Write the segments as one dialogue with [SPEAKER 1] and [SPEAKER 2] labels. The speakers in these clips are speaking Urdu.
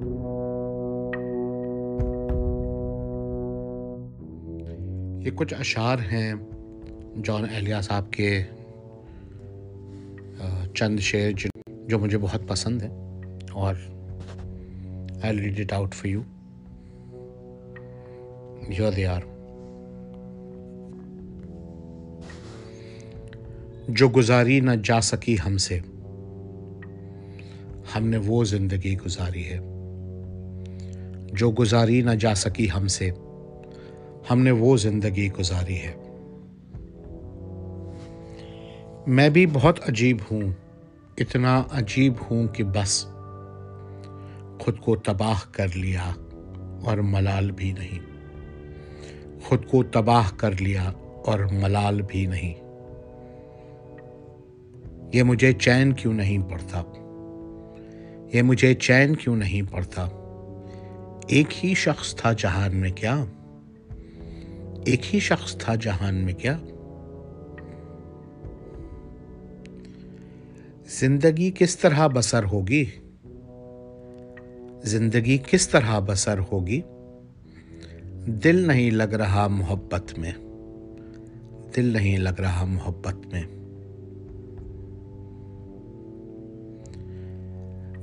[SPEAKER 1] یہ کچھ اشعار ہیں جان اہلیہ صاحب کے چند شعر جو مجھے بہت پسند ہیں اور I read it out for you your they are جو گزاری نہ جا سکی ہم سے، ہم نے وہ زندگی گزاری ہے۔ جو گزاری نہ جا سکی ہم سے۔ ہم نے وہ زندگی گزاری ہے۔ میں بھی بہت عجیب ہوں، اتنا عجیب ہوں کہ بس خود کو تباہ کر لیا اور ملال بھی نہیں۔ خود کو تباہ کر لیا اور ملال بھی نہیں۔ یہ مجھے چین کیوں نہیں پڑتا؟ یہ مجھے چین کیوں نہیں پڑتا؟ ایک ہی شخص تھا جہان میں کیا؟ ایک ہی شخص تھا جہان میں کیا؟ زندگی کس طرح بسر ہوگی؟ زندگی کس طرح بسر ہوگی؟ دل نہیں لگ رہا محبت میں۔ دل نہیں لگ رہا محبت میں۔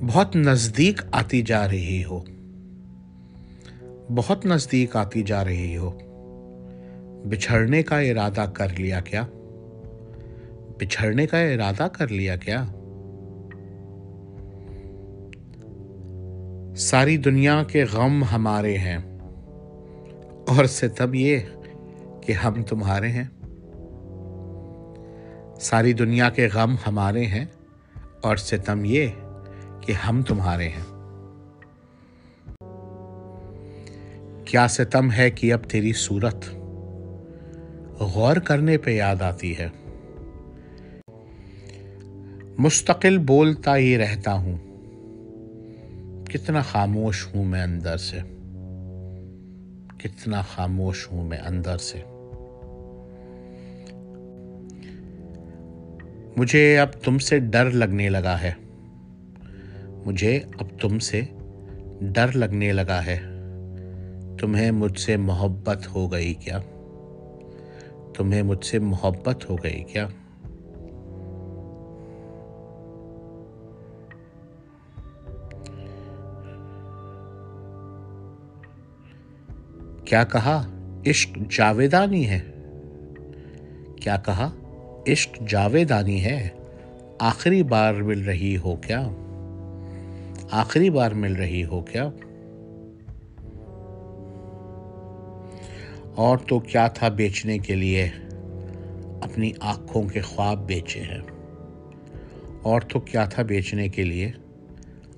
[SPEAKER 1] بہت نزدیک آتی جا رہی ہو۔ بہت نزدیک آتی جا رہی ہو۔ بچھڑنے کا ارادہ کر لیا کیا؟ بچھڑنے کا ارادہ کر لیا کیا؟ ساری دنیا کے غم ہمارے ہیں۔ اور ستم یہ کہ ہم تمہارے ہیں۔ ساری دنیا کے غم ہمارے ہیں۔ اور ستم یہ کہ ہم تمہارے ہیں۔ کیا ستم ہے کہ اب تیری صورت غور کرنے پہ یاد آتی ہے؟ مستقل بولتا ہی رہتا ہوں۔ کتنا خاموش ہوں میں اندر سے۔ کتنا خاموش ہوں میں اندر سے۔ مجھے اب تم سے ڈر لگنے لگا ہے۔ مجھے اب تم سے ڈر لگنے لگا ہے۔ تمہیں مجھ سے محبت ہو گئی کیا؟ تمہیں مجھ سے محبت ہو گئی کیا؟ کیا کہا عشق جاویدانی ہے؟ کیا کہا عشق جاویدانی ہے؟ آخری بار مل رہی ہو کیا؟ آخری بار مل رہی ہو کیا؟ اور تو کیا تھا بیچنے کے لیے؟ اپنی آنکھوں کے خواب بیچے ہیں۔ اور تو کیا تھا بیچنے کے لیے؟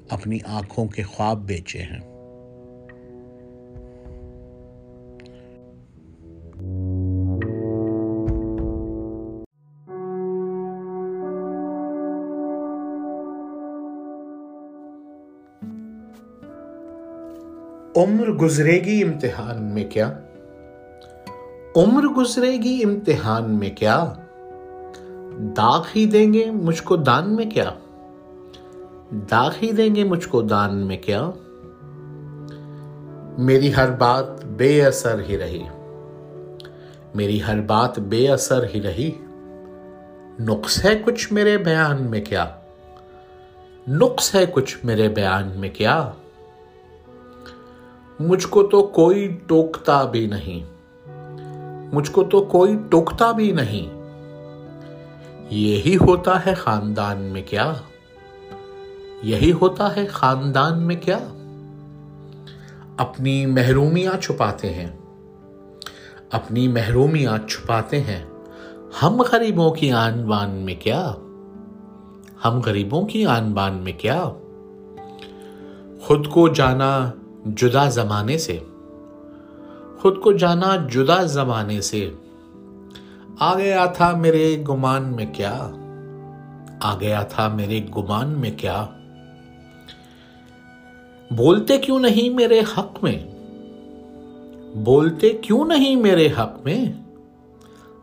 [SPEAKER 1] اپنی آنکھوں کے خواب بیچے ہیں۔ عمر گزرے گی امتحان میں کیا؟ عمر گزرے گی امتحان میں کیا؟ داغ ہی دیں گے مجھ کو دان میں کیا؟ داغ ہی دیں گے مجھ کو دان میں کیا؟ میری ہر بات بے اثر ہی رہی۔ میری ہر بات بے اثر ہی رہی۔ نقص ہے کچھ میرے بیان میں کیا؟ نقص ہے کچھ میرے بیان میں کیا؟ مجھ کو تو کوئی ٹوکتا بھی نہیں۔ مجھ کو تو کوئی ٹوکتا بھی نہیں۔ یہی ہوتا ہے خاندان میں کیا؟ یہی ہوتا ہے خاندان میں کیا؟ اپنی محرومیاں چھپاتے ہیں۔ اپنی محرومیاں چھپاتے ہیں۔ ہم غریبوں کی آن بان میں کیا؟ ہم غریبوں کی آن بان میں کیا؟ خود کو جانا جدا زمانے سے۔ خود کو جانا جدا زمانے سے۔ آ گیا تھا میرے گمان میں کیا؟ آ گیا تھا میرے گمان میں کیا؟ بولتے کیوں نہیں میرے حق میں؟ بولتے کیوں نہیں میرے حق میں؟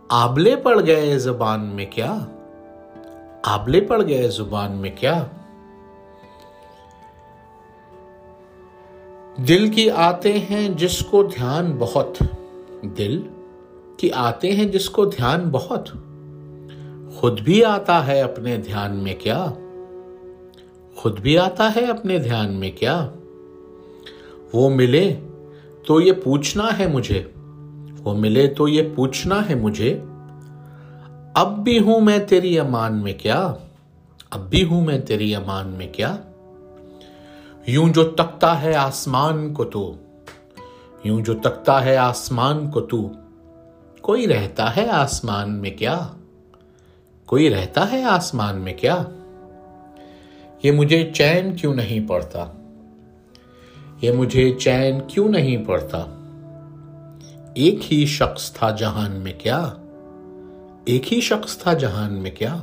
[SPEAKER 1] آبلے پڑ گئے زبان میں کیا؟ آبلے پڑ گئے زبان میں کیا؟ دل کی آتے ہیں جس کو دھیان بہت۔ دل کی آتے ہیں جس کو دھیان بہت۔ خود بھی آتا ہے اپنے دھیان میں کیا؟ خود بھی آتا ہے اپنے دھیان میں کیا؟ وہ ملے تو یہ پوچھنا ہے مجھے۔ وہ ملے تو یہ پوچھنا ہے مجھے۔ اب بھی ہوں میں تیری امان میں کیا؟ اب بھی ہوں میں تیری امان میں کیا؟ یوں جو تکتا ہے آسمان کو تو، یوں جو تکتا ہے آسمان کو تو، کوئی رہتا ہے آسمان میں کیا؟ کوئی رہتا ہے آسمان میں کیا؟ یہ مجھے چین کیوں نہیں پڑتا یہ مجھے چین کیوں نہیں پڑتا ایک ہی شخص تھا جہان میں کیا؟ ایک ہی شخص تھا جہان میں کیا؟